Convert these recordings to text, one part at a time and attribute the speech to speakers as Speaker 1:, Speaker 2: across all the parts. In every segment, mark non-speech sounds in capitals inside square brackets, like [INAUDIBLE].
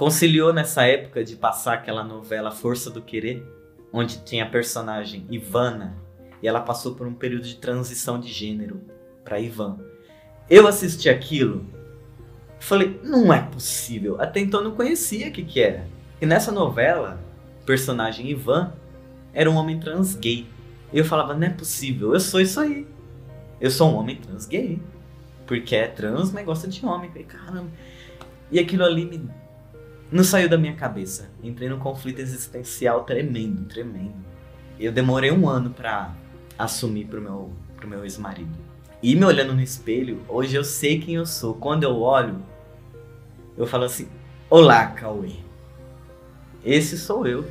Speaker 1: conciliou nessa época de passar aquela novela Força do Querer, onde tinha a personagem Ivana, e ela passou por um período de transição de gênero para Ivan. Eu assisti aquilo, falei, não é possível. Até então eu não conhecia o que, que era. E nessa novela, o personagem Ivan era um homem trans gay. E eu falava, não é possível, eu sou isso aí. Eu sou um homem trans gay. Porque é trans, mas gosta de homem. Falei, caramba. E aquilo ali me... não saiu da minha cabeça. Entrei num conflito existencial tremendo, tremendo. Eu demorei um ano pra assumir pro meu, pro meu ex-marido. E me olhando no espelho, hoje eu sei quem eu sou. Quando eu olho, eu falo assim: Olá, Cauê. Esse sou eu.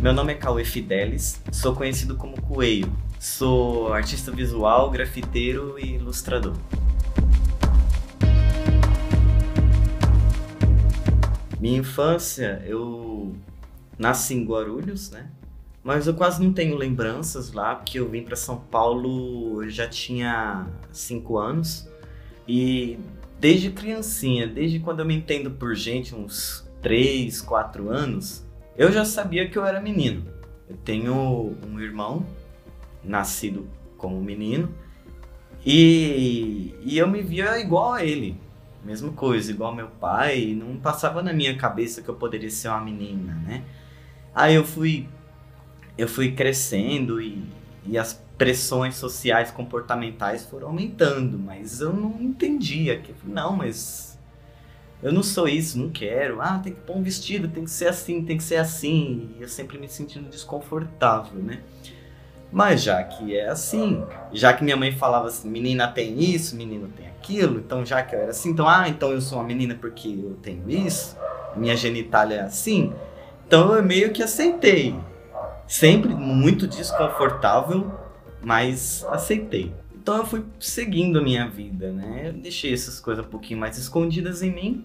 Speaker 1: Meu nome é Cauê Fidelis, sou conhecido como Coelho. Sou artista visual, grafiteiro e ilustrador. Minha infância, eu nasci em Guarulhos, né? Mas eu quase não tenho lembranças lá, porque eu vim para São Paulo eu já tinha 5 anos. E desde criancinha, desde quando eu me entendo por gente, uns 3, 4 anos, eu já sabia que eu era menino. Eu tenho um irmão, nascido como menino, e, e eu me via igual a ele. Mesma coisa, igual meu pai, não passava na minha cabeça que eu poderia ser uma menina, né? Aí eu fui eu fui crescendo e, e as pressões sociais comportamentais foram aumentando, mas eu não entendia que não, mas eu não sou isso, não quero. Ah, tem que pôr um vestido, tem que ser assim, tem que ser assim. E eu sempre me sentindo desconfortável, né? Mas já que é assim, já que minha mãe falava assim, menina tem isso, menino tem aquilo, então já que eu era assim, então, ah, então eu sou uma menina porque eu tenho isso, minha genitália é assim, então eu meio que aceitei. Sempre muito desconfortável, mas aceitei. Então eu fui seguindo a minha vida, né? Eu deixei essas coisas um pouquinho mais escondidas em mim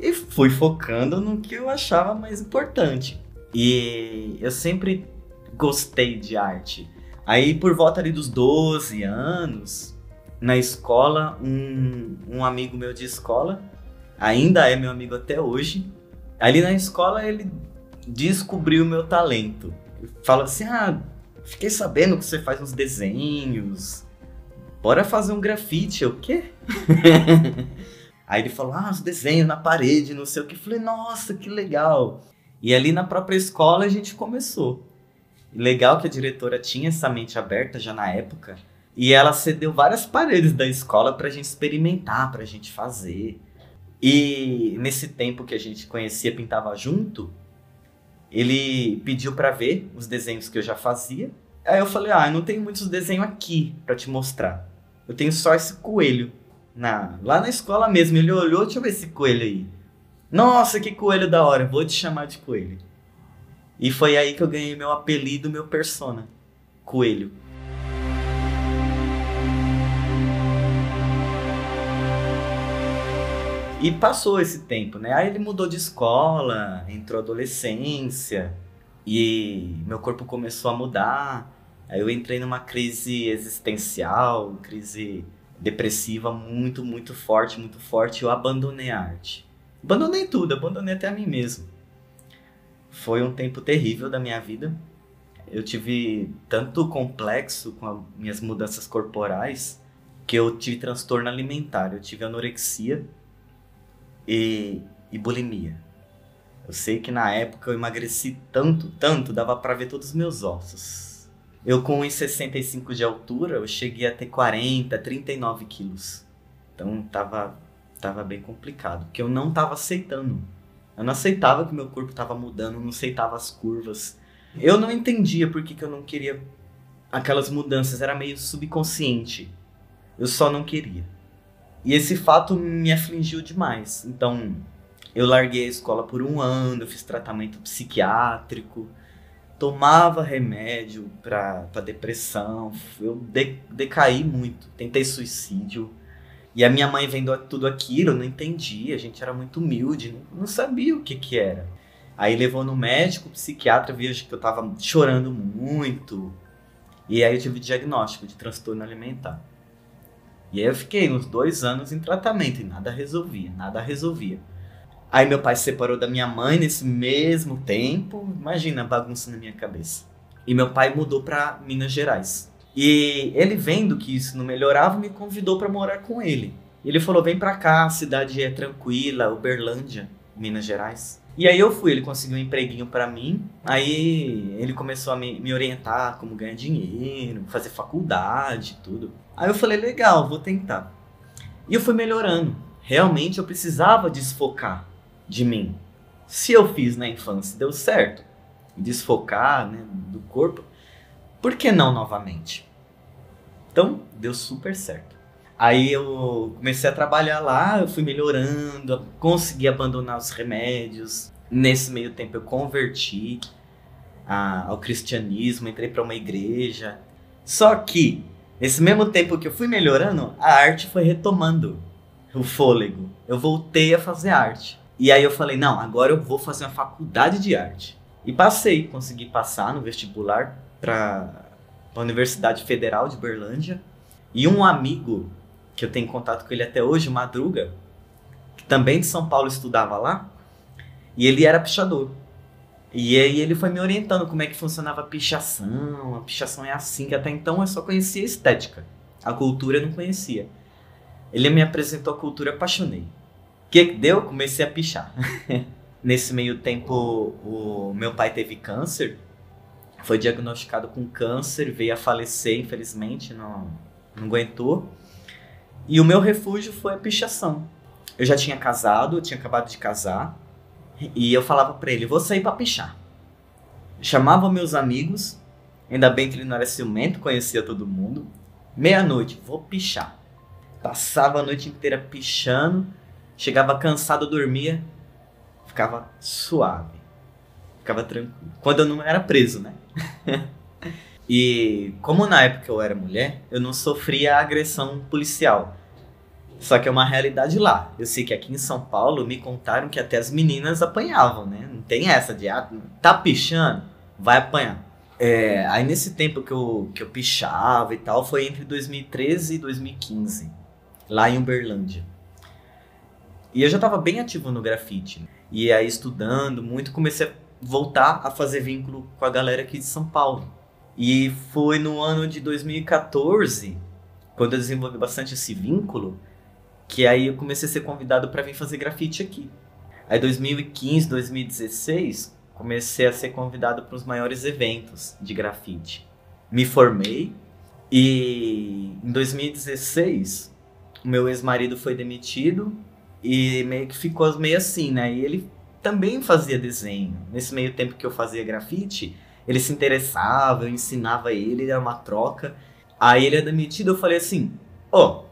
Speaker 1: e fui focando no que eu achava mais importante. E eu sempre gostei de arte. Aí por volta ali dos 12 anos, na escola, um, um amigo meu de escola, ainda é meu amigo até hoje, ali na escola ele descobriu o meu talento fala assim: ah, fiquei sabendo que você faz uns desenhos. Bora fazer um grafite. O quê? [LAUGHS] Aí ele falou: ah, os desenhos na parede, não sei o que. Eu falei: nossa, que legal. E ali na própria escola a gente começou. Legal que a diretora tinha essa mente aberta já na época. E ela cedeu várias paredes da escola pra gente experimentar, pra gente fazer. E nesse tempo que a gente conhecia, pintava junto, ele pediu para ver os desenhos que eu já fazia. Aí eu falei: "Ah, eu não tenho muitos desenhos aqui para te mostrar. Eu tenho só esse coelho na lá na escola mesmo. Ele olhou, deixa eu ver esse coelho aí. Nossa, que coelho da hora, vou te chamar de coelho. E foi aí que eu ganhei meu apelido, meu persona, Coelho. E passou esse tempo, né? Aí ele mudou de escola, entrou adolescência e meu corpo começou a mudar. Aí eu entrei numa crise existencial, crise depressiva muito, muito forte, muito forte. Eu abandonei a arte. Abandonei tudo, abandonei até a mim mesmo. Foi um tempo terrível da minha vida. Eu tive tanto complexo com as minhas mudanças corporais que eu tive transtorno alimentar. Eu tive anorexia e, e bulimia. Eu sei que na época eu emagreci tanto, tanto, dava para ver todos os meus ossos. Eu com 1,65 de altura, eu cheguei a ter 40, 39 quilos. Então tava, tava bem complicado, porque eu não tava aceitando. Eu não aceitava que meu corpo tava mudando, não aceitava as curvas. Eu não entendia por que, que eu não queria aquelas mudanças, era meio subconsciente. Eu só não queria. E esse fato me afligiu demais. Então, eu larguei a escola por um ano, fiz tratamento psiquiátrico, tomava remédio para depressão, eu de, decaí muito, tentei suicídio. E a minha mãe vendo tudo aquilo, não entendia, a gente era muito humilde, não, não sabia o que que era. Aí levou no médico, o psiquiatra viu que eu tava chorando muito. E aí eu tive diagnóstico de transtorno alimentar. E aí eu fiquei uns dois anos em tratamento e nada resolvia, nada resolvia. Aí meu pai se separou da minha mãe nesse mesmo tempo. Imagina a bagunça na minha cabeça. E meu pai mudou para Minas Gerais. E ele vendo que isso não melhorava, me convidou para morar com ele. Ele falou: "Vem para cá, a cidade é tranquila, Uberlândia, Minas Gerais". E aí eu fui, ele conseguiu um empreguinho para mim. Aí ele começou a me, me orientar como ganhar dinheiro, fazer faculdade, tudo. Aí eu falei, legal, vou tentar. E eu fui melhorando. Realmente eu precisava desfocar de mim. Se eu fiz na infância deu certo, desfocar né, do corpo, por que não novamente? Então, deu super certo. Aí eu comecei a trabalhar lá, eu fui melhorando, consegui abandonar os remédios. Nesse meio tempo eu converti a, ao cristianismo, entrei para uma igreja. Só que, nesse mesmo tempo que eu fui melhorando, a arte foi retomando o fôlego. Eu voltei a fazer arte. E aí eu falei, não, agora eu vou fazer uma faculdade de arte. E passei, consegui passar no vestibular para a Universidade Federal de Berlândia. E um amigo que eu tenho contato com ele até hoje, Madruga, que também de São Paulo estudava lá, e ele era pichador. E aí ele foi me orientando como é que funcionava a pichação, a pichação é assim, que até então eu só conhecia a estética, a cultura eu não conhecia. Ele me apresentou a cultura, apaixonei. O que, que deu? Comecei a pichar. [LAUGHS] Nesse meio tempo, o meu pai teve câncer, foi diagnosticado com câncer, veio a falecer, infelizmente, não, não aguentou. E o meu refúgio foi a pichação. Eu já tinha casado, eu tinha acabado de casar, e eu falava para ele: vou sair para pichar. Chamava meus amigos, ainda bem que ele não era ciumento, conhecia todo mundo. Meia-noite, vou pichar. Passava a noite inteira pichando, chegava cansado, dormia, ficava suave, ficava tranquilo. Quando eu não era preso, né? [LAUGHS] E como na época eu era mulher, eu não sofria agressão policial. Só que é uma realidade lá. Eu sei que aqui em São Paulo me contaram que até as meninas apanhavam, né? Não tem essa de, ah, tá pichando, vai apanhar. É, aí nesse tempo que eu, que eu pichava e tal, foi entre 2013 e 2015, lá em Uberlândia. E eu já estava bem ativo no grafite. E aí estudando muito, comecei a voltar a fazer vínculo com a galera aqui de São Paulo. E foi no ano de 2014, quando eu desenvolvi bastante esse vínculo, que aí eu comecei a ser convidado para vir fazer grafite aqui. Aí 2015, 2016, comecei a ser convidado para os maiores eventos de grafite. Me formei e em 2016 o meu ex-marido foi demitido e meio que ficou meio assim, né? E ele também fazia desenho. Nesse meio tempo que eu fazia grafite, ele se interessava, eu ensinava ele, era uma troca. Aí ele é demitido, eu falei assim, ó, oh,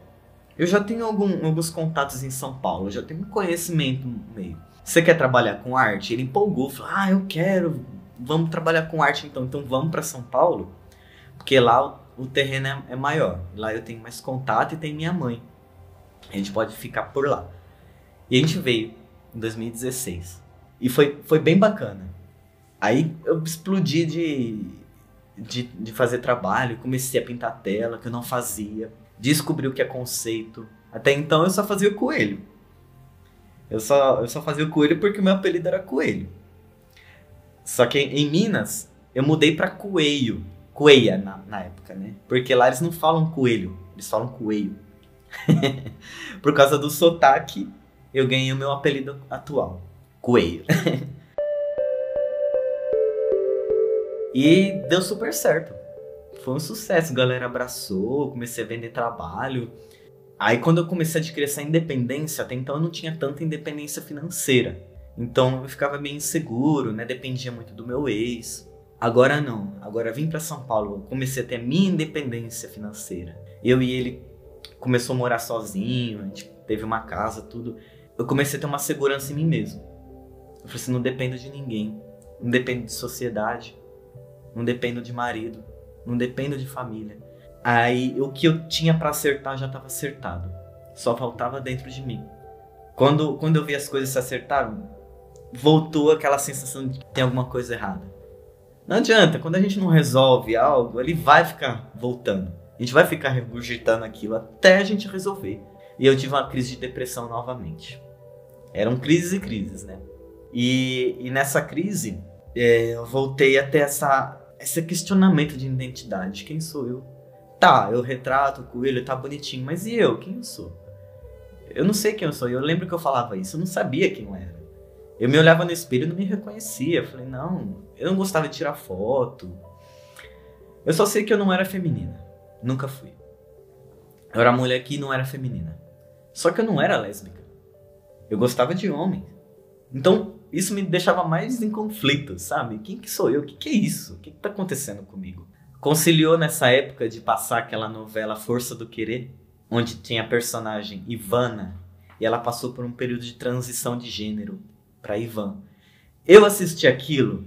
Speaker 1: eu já tenho algum, alguns contatos em São Paulo, eu já tenho um conhecimento no meio. Você quer trabalhar com arte? Ele empolgou, falou, ah, eu quero, vamos trabalhar com arte então, então vamos para São Paulo, porque lá o, o terreno é, é maior, lá eu tenho mais contato e tem minha mãe. A gente pode ficar por lá. E a gente veio em 2016. E foi, foi bem bacana. Aí eu explodi de, de, de fazer trabalho, comecei a pintar tela, que eu não fazia. Descobri o que é conceito. Até então eu só fazia o coelho. Eu só, eu só fazia o coelho porque o meu apelido era coelho. Só que em Minas, eu mudei para coelho. Coelha na, na época, né? Porque lá eles não falam coelho, eles falam coelho. [LAUGHS] Por causa do sotaque, eu ganhei o meu apelido atual, coelho. [LAUGHS] E deu super certo. Foi um sucesso, a galera abraçou, comecei a vender trabalho. Aí quando eu comecei a adquirir essa independência, até então eu não tinha tanta independência financeira. Então eu ficava meio inseguro, né? Dependia muito do meu ex. Agora não. Agora vim para São Paulo, comecei a ter minha independência financeira. Eu e ele começou a morar sozinho, a gente teve uma casa, tudo. Eu comecei a ter uma segurança em mim mesmo. Eu falei assim, não dependo de ninguém, não dependo de sociedade, não dependo de marido, não dependo de família. Aí o que eu tinha para acertar já estava acertado. Só faltava dentro de mim. Quando, quando eu vi as coisas se acertaram, voltou aquela sensação de que tem alguma coisa errada. Não adianta, quando a gente não resolve algo, ele vai ficar voltando. A gente vai ficar regurgitando aquilo até a gente resolver. E eu tive uma crise de depressão novamente. Eram crises e crises, né? E, e nessa crise, é, eu voltei a ter essa, esse questionamento de identidade. Quem sou eu? Tá, eu retrato o coelho, tá bonitinho, mas e eu? Quem eu sou? Eu não sei quem eu sou. Eu lembro que eu falava isso, eu não sabia quem eu era. Eu me olhava no espelho e não me reconhecia. Eu falei, não, eu não gostava de tirar foto. Eu só sei que eu não era feminina. Nunca fui. Eu era mulher que não era feminina. Só que eu não era lésbica. Eu gostava de homem. Então, isso me deixava mais em conflito, sabe? Quem que sou eu? O que, que é isso? O que, que tá acontecendo comigo? Conciliou nessa época de passar aquela novela Força do Querer, onde tinha a personagem Ivana, e ela passou por um período de transição de gênero para Ivan. Eu assisti aquilo,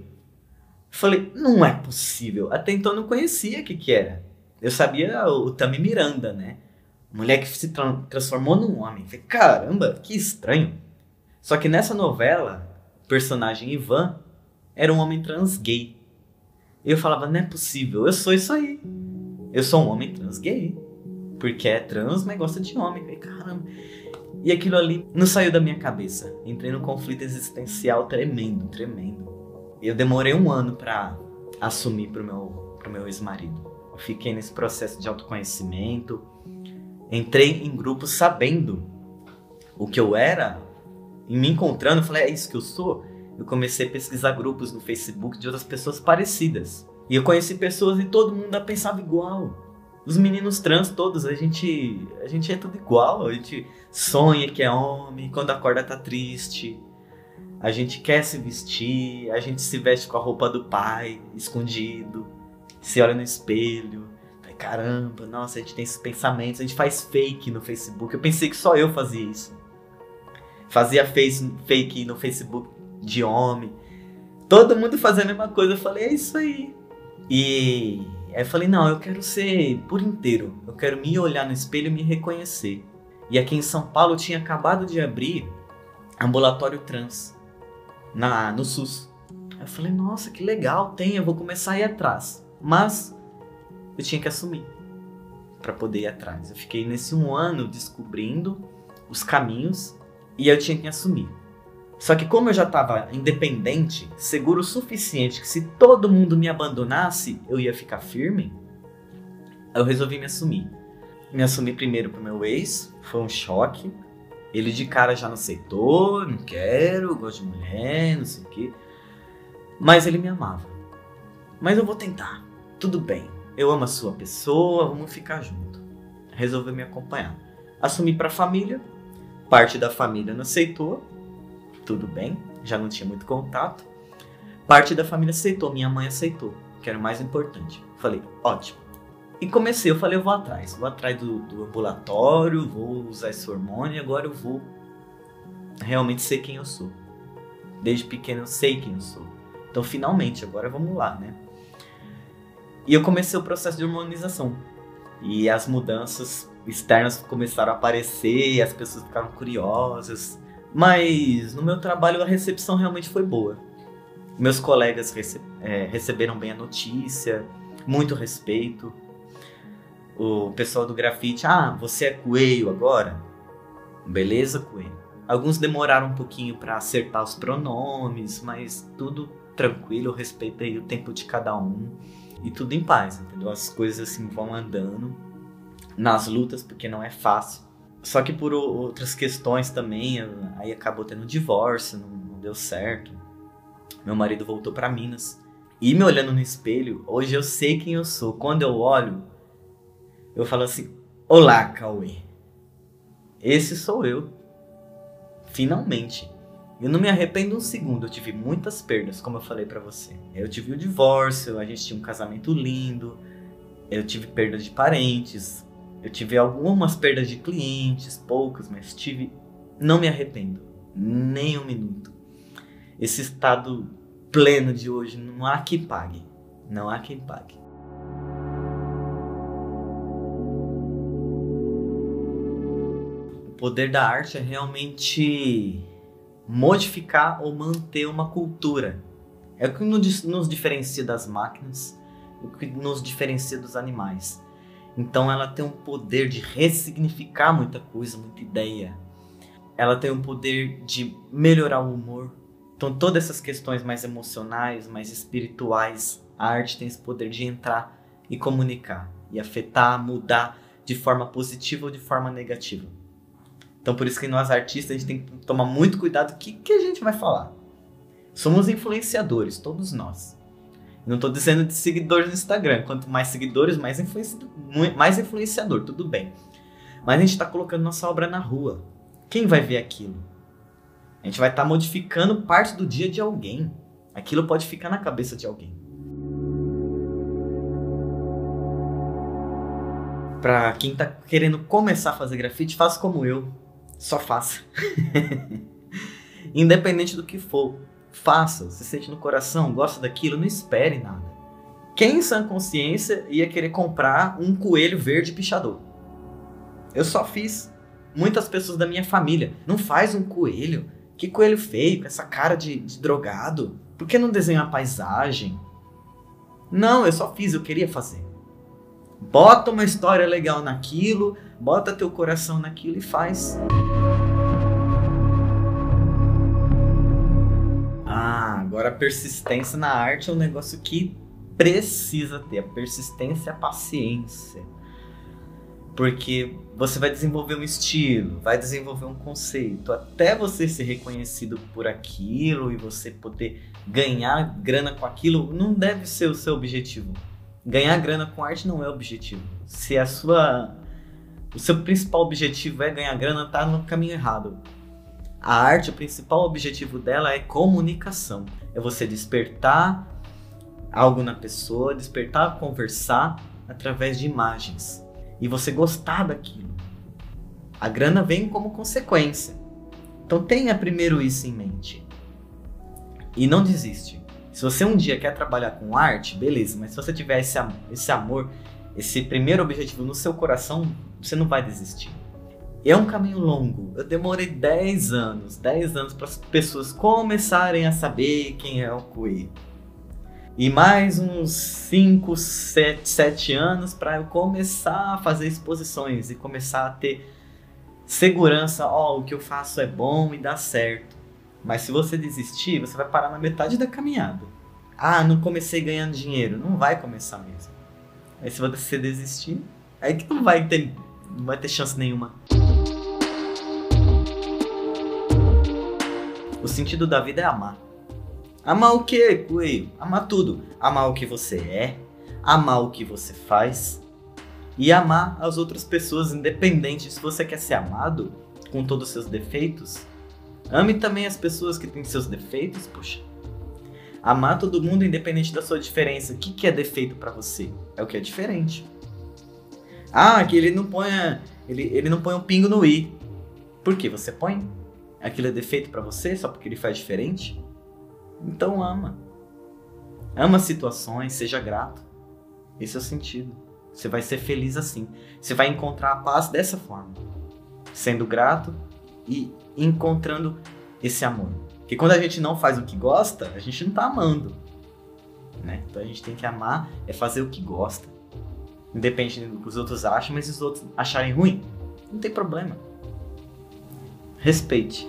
Speaker 1: falei, não é possível. Até então eu não conhecia o que, que era. Eu sabia o Tami Miranda, né? Mulher que se tra transformou num homem. Falei, caramba, que estranho. Só que nessa novela, o personagem Ivan era um homem trans gay. E eu falava, não é possível, eu sou isso aí. Eu sou um homem trans gay. Porque é trans, mas gosta de homem. Falei, caramba. E aquilo ali não saiu da minha cabeça. Entrei num conflito existencial tremendo, tremendo. Eu demorei um ano para assumir pro meu, pro meu ex-marido. Eu fiquei nesse processo de autoconhecimento. Entrei em grupos sabendo o que eu era e me encontrando, falei, é isso que eu sou. Eu comecei a pesquisar grupos no Facebook de outras pessoas parecidas. E eu conheci pessoas e todo mundo pensava igual. Os meninos trans todos, a gente, a gente é tudo igual. A gente sonha que é homem, quando acorda tá triste. A gente quer se vestir, a gente se veste com a roupa do pai, escondido. Se olha no espelho. Caramba, nossa, a gente tem esses pensamentos. A gente faz fake no Facebook. Eu pensei que só eu fazia isso fazia face, fake no Facebook de homem. Todo mundo fazia a mesma coisa. Eu falei, é isso aí. E aí eu falei, não, eu quero ser por inteiro. Eu quero me olhar no espelho e me reconhecer. E aqui em São Paulo tinha acabado de abrir ambulatório trans na, no SUS. Eu falei, nossa, que legal, tem, eu vou começar a ir atrás. Mas eu tinha que assumir para poder ir atrás. Eu fiquei nesse um ano descobrindo os caminhos e eu tinha que assumir. Só que como eu já estava independente, seguro o suficiente que se todo mundo me abandonasse, eu ia ficar firme, eu resolvi me assumir. Me assumi primeiro pro meu ex, foi um choque. Ele de cara já não aceitou, não quero, gosto de mulher, não sei o quê. Mas ele me amava. Mas eu vou tentar. Tudo bem. Eu amo a sua pessoa, vamos ficar junto. Resolveu me acompanhar. Assumi pra família, Parte da família não aceitou, tudo bem, já não tinha muito contato. Parte da família aceitou, minha mãe aceitou, que era o mais importante. Falei, ótimo. E comecei, eu falei, eu vou atrás, vou atrás do, do ambulatório, vou usar esse hormônio agora eu vou realmente ser quem eu sou. Desde pequeno eu sei quem eu sou. Então, finalmente, agora vamos lá, né? E eu comecei o processo de hormonização. E as mudanças externas começaram a aparecer as pessoas ficaram curiosas. Mas no meu trabalho a recepção realmente foi boa. Meus colegas rece é, receberam bem a notícia, muito respeito. O pessoal do grafite, ah, você é coelho agora? Beleza, coelho. Alguns demoraram um pouquinho para acertar os pronomes, mas tudo tranquilo, eu respeitei o tempo de cada um e tudo em paz, entendeu? As coisas assim vão andando nas lutas, porque não é fácil. Só que por outras questões também, aí acabou tendo divórcio, não, não deu certo. Meu marido voltou para Minas. E me olhando no espelho, hoje eu sei quem eu sou. Quando eu olho, eu falo assim: Olá, Cauê. Esse sou eu. Finalmente. Eu não me arrependo um segundo. Eu tive muitas perdas, como eu falei para você. Eu tive o divórcio, a gente tinha um casamento lindo. Eu tive perda de parentes, eu tive algumas perdas de clientes, poucas, mas tive. Não me arrependo, nem um minuto. Esse estado pleno de hoje, não há quem pague. Não há quem pague. O poder da arte é realmente modificar ou manter uma cultura. É o que nos diferencia das máquinas, o que nos diferencia dos animais. Então ela tem um poder de ressignificar muita coisa, muita ideia. Ela tem um poder de melhorar o humor. Então todas essas questões mais emocionais, mais espirituais, a arte tem esse poder de entrar e comunicar e afetar, mudar de forma positiva ou de forma negativa. Então por isso que nós artistas a gente tem que tomar muito cuidado o que, que a gente vai falar. Somos influenciadores, todos nós. Não estou dizendo de seguidores no Instagram. Quanto mais seguidores, mais, influenciador, mais influenciador, tudo bem. Mas a gente está colocando nossa obra na rua. Quem vai ver aquilo? A gente vai estar tá modificando parte do dia de alguém. Aquilo pode ficar na cabeça de alguém. Para quem está querendo começar a fazer grafite, faça como eu. Só faça. [LAUGHS] Independente do que for faça, se sente no coração, gosta daquilo, não espere nada. Quem em sã consciência ia querer comprar um coelho verde pichador? Eu só fiz. Muitas pessoas da minha família, não faz um coelho. Que coelho feio, com essa cara de, de drogado. Por que não desenha a paisagem? Não, eu só fiz, eu queria fazer. Bota uma história legal naquilo, bota teu coração naquilo e faz. Agora, a persistência na arte é um negócio que precisa ter. A persistência e a paciência. Porque você vai desenvolver um estilo, vai desenvolver um conceito, até você ser reconhecido por aquilo e você poder ganhar grana com aquilo, não deve ser o seu objetivo. Ganhar grana com arte não é objetivo. Se a sua o seu principal objetivo é ganhar grana, tá no caminho errado. A arte, o principal objetivo dela é comunicação. É você despertar algo na pessoa, despertar conversar através de imagens. E você gostar daquilo. A grana vem como consequência. Então tenha primeiro isso em mente. E não desiste. Se você um dia quer trabalhar com arte, beleza, mas se você tiver esse, esse amor, esse primeiro objetivo no seu coração, você não vai desistir. É um caminho longo. Eu demorei 10 anos, 10 anos para as pessoas começarem a saber quem é o Coelho. E mais uns 5, 7, 7 anos para eu começar a fazer exposições e começar a ter segurança, ó, oh, o que eu faço é bom e dá certo. Mas se você desistir, você vai parar na metade da caminhada. Ah, não comecei ganhando dinheiro. Não vai começar mesmo. Aí se você desistir, aí que não vai ter, não vai ter chance nenhuma. O sentido da vida é amar. Amar o que, coelho? Amar tudo. Amar o que você é, amar o que você faz e amar as outras pessoas, independente se você quer ser amado com todos os seus defeitos. Ame também as pessoas que têm seus defeitos, puxa. Amar todo mundo independente da sua diferença. O que, que é defeito para você? É o que é diferente. Ah, que ele não põe, ele, ele não põe um pingo no i. Por que você põe? aquilo é defeito para você só porque ele faz diferente? Então ama. Ama situações, seja grato. Esse é o sentido. Você vai ser feliz assim. Você vai encontrar a paz dessa forma. Sendo grato e encontrando esse amor. Porque quando a gente não faz o que gosta, a gente não tá amando. Né? Então a gente tem que amar, é fazer o que gosta. Independente do que os outros acham, mas os outros acharem ruim, não tem problema. Respeite.